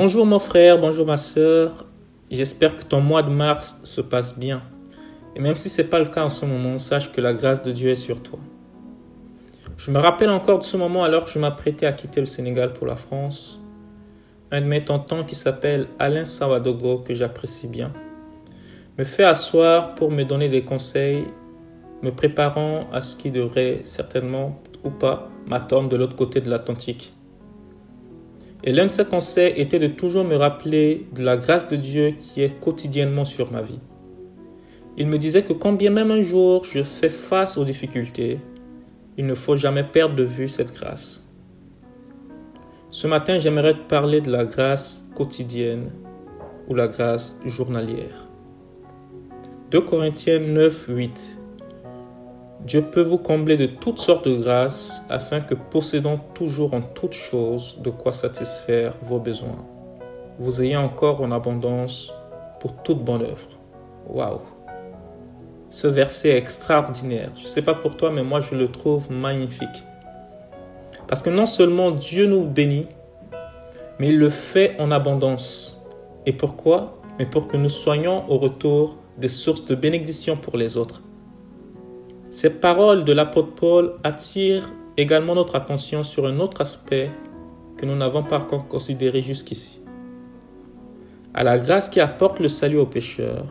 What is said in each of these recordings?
Bonjour mon frère, bonjour ma soeur. J'espère que ton mois de mars se passe bien. Et même si ce n'est pas le cas en ce moment, sache que la grâce de Dieu est sur toi. Je me rappelle encore de ce moment alors que je m'apprêtais à quitter le Sénégal pour la France. Un de mes tontons qui s'appelle Alain Sawadogo, que j'apprécie bien, me fait asseoir pour me donner des conseils, me préparant à ce qui devrait certainement ou pas m'attendre de l'autre côté de l'Atlantique. Et l'un de ses conseils était de toujours me rappeler de la grâce de Dieu qui est quotidiennement sur ma vie. Il me disait que quand bien même un jour je fais face aux difficultés, il ne faut jamais perdre de vue cette grâce. Ce matin, j'aimerais te parler de la grâce quotidienne ou la grâce journalière. 2 Corinthiens 9, 8 Dieu peut vous combler de toutes sortes de grâces afin que possédant toujours en toutes choses de quoi satisfaire vos besoins, vous ayez encore en abondance pour toute bonne œuvre. Waouh! Ce verset est extraordinaire. Je ne sais pas pour toi, mais moi je le trouve magnifique. Parce que non seulement Dieu nous bénit, mais il le fait en abondance. Et pourquoi? Mais pour que nous soyons au retour des sources de bénédiction pour les autres. Ces paroles de l'apôtre Paul attirent également notre attention sur un autre aspect que nous n'avons pas encore considéré jusqu'ici. À la grâce qui apporte le salut aux pécheurs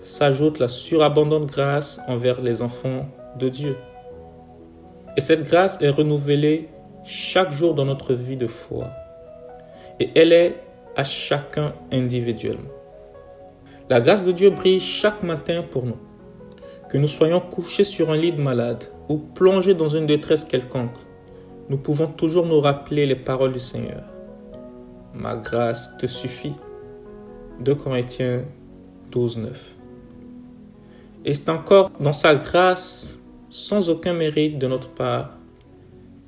s'ajoute la surabondante grâce envers les enfants de Dieu. Et cette grâce est renouvelée chaque jour dans notre vie de foi. Et elle est à chacun individuellement. La grâce de Dieu brille chaque matin pour nous. Que nous soyons couchés sur un lit de malade ou plongés dans une détresse quelconque, nous pouvons toujours nous rappeler les paroles du Seigneur. Ma grâce te suffit. 2 Corinthiens 12, 9. Et c'est encore dans sa grâce, sans aucun mérite de notre part,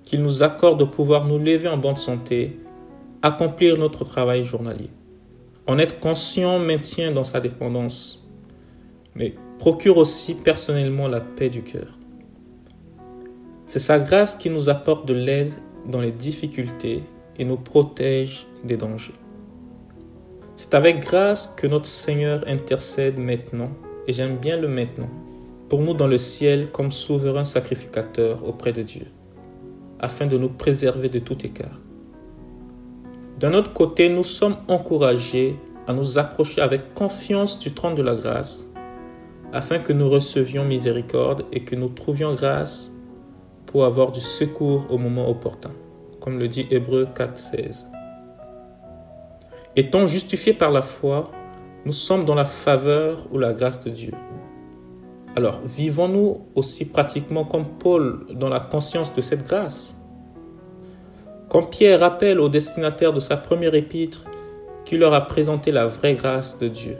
qu'il nous accorde de pouvoir nous lever en bonne santé, accomplir notre travail journalier. En être conscient maintient dans sa dépendance, mais procure aussi personnellement la paix du cœur. C'est sa grâce qui nous apporte de l'aide dans les difficultés et nous protège des dangers. C'est avec grâce que notre Seigneur intercède maintenant, et j'aime bien le maintenant, pour nous dans le ciel comme souverain sacrificateur auprès de Dieu, afin de nous préserver de tout écart. D'un autre côté, nous sommes encouragés à nous approcher avec confiance du trône de la grâce afin que nous recevions miséricorde et que nous trouvions grâce pour avoir du secours au moment opportun, comme le dit Hébreu 4.16. Étant justifiés par la foi, nous sommes dans la faveur ou la grâce de Dieu. Alors, vivons-nous aussi pratiquement comme Paul dans la conscience de cette grâce? Quand Pierre rappelle au destinataire de sa première épître qu'il leur a présenté la vraie grâce de Dieu,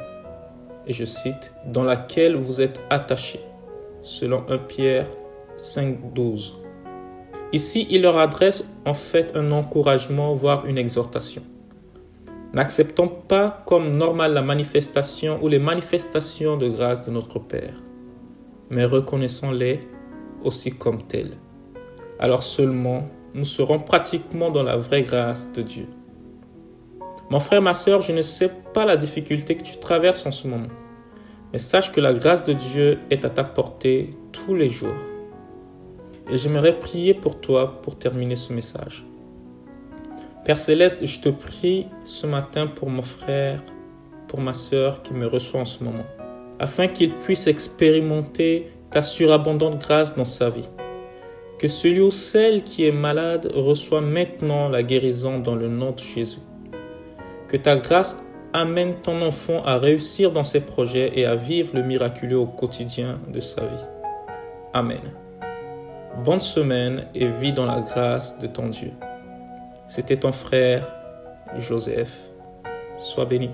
et je cite, dans laquelle vous êtes attachés, selon 1 Pierre 5.12. Ici, il leur adresse en fait un encouragement, voire une exhortation. N'acceptons pas comme normal la manifestation ou les manifestations de grâce de notre Père, mais reconnaissons-les aussi comme telles. Alors seulement, nous serons pratiquement dans la vraie grâce de Dieu. Mon frère, ma soeur, je ne sais pas la difficulté que tu traverses en ce moment, mais sache que la grâce de Dieu est à ta portée tous les jours. Et j'aimerais prier pour toi pour terminer ce message. Père céleste, je te prie ce matin pour mon frère, pour ma soeur qui me reçoit en ce moment, afin qu'il puisse expérimenter ta surabondante grâce dans sa vie. Que celui ou celle qui est malade reçoit maintenant la guérison dans le nom de Jésus. Que ta grâce amène ton enfant à réussir dans ses projets et à vivre le miraculeux au quotidien de sa vie. Amen. Bonne semaine et vis dans la grâce de ton Dieu. C'était ton frère Joseph. Sois béni.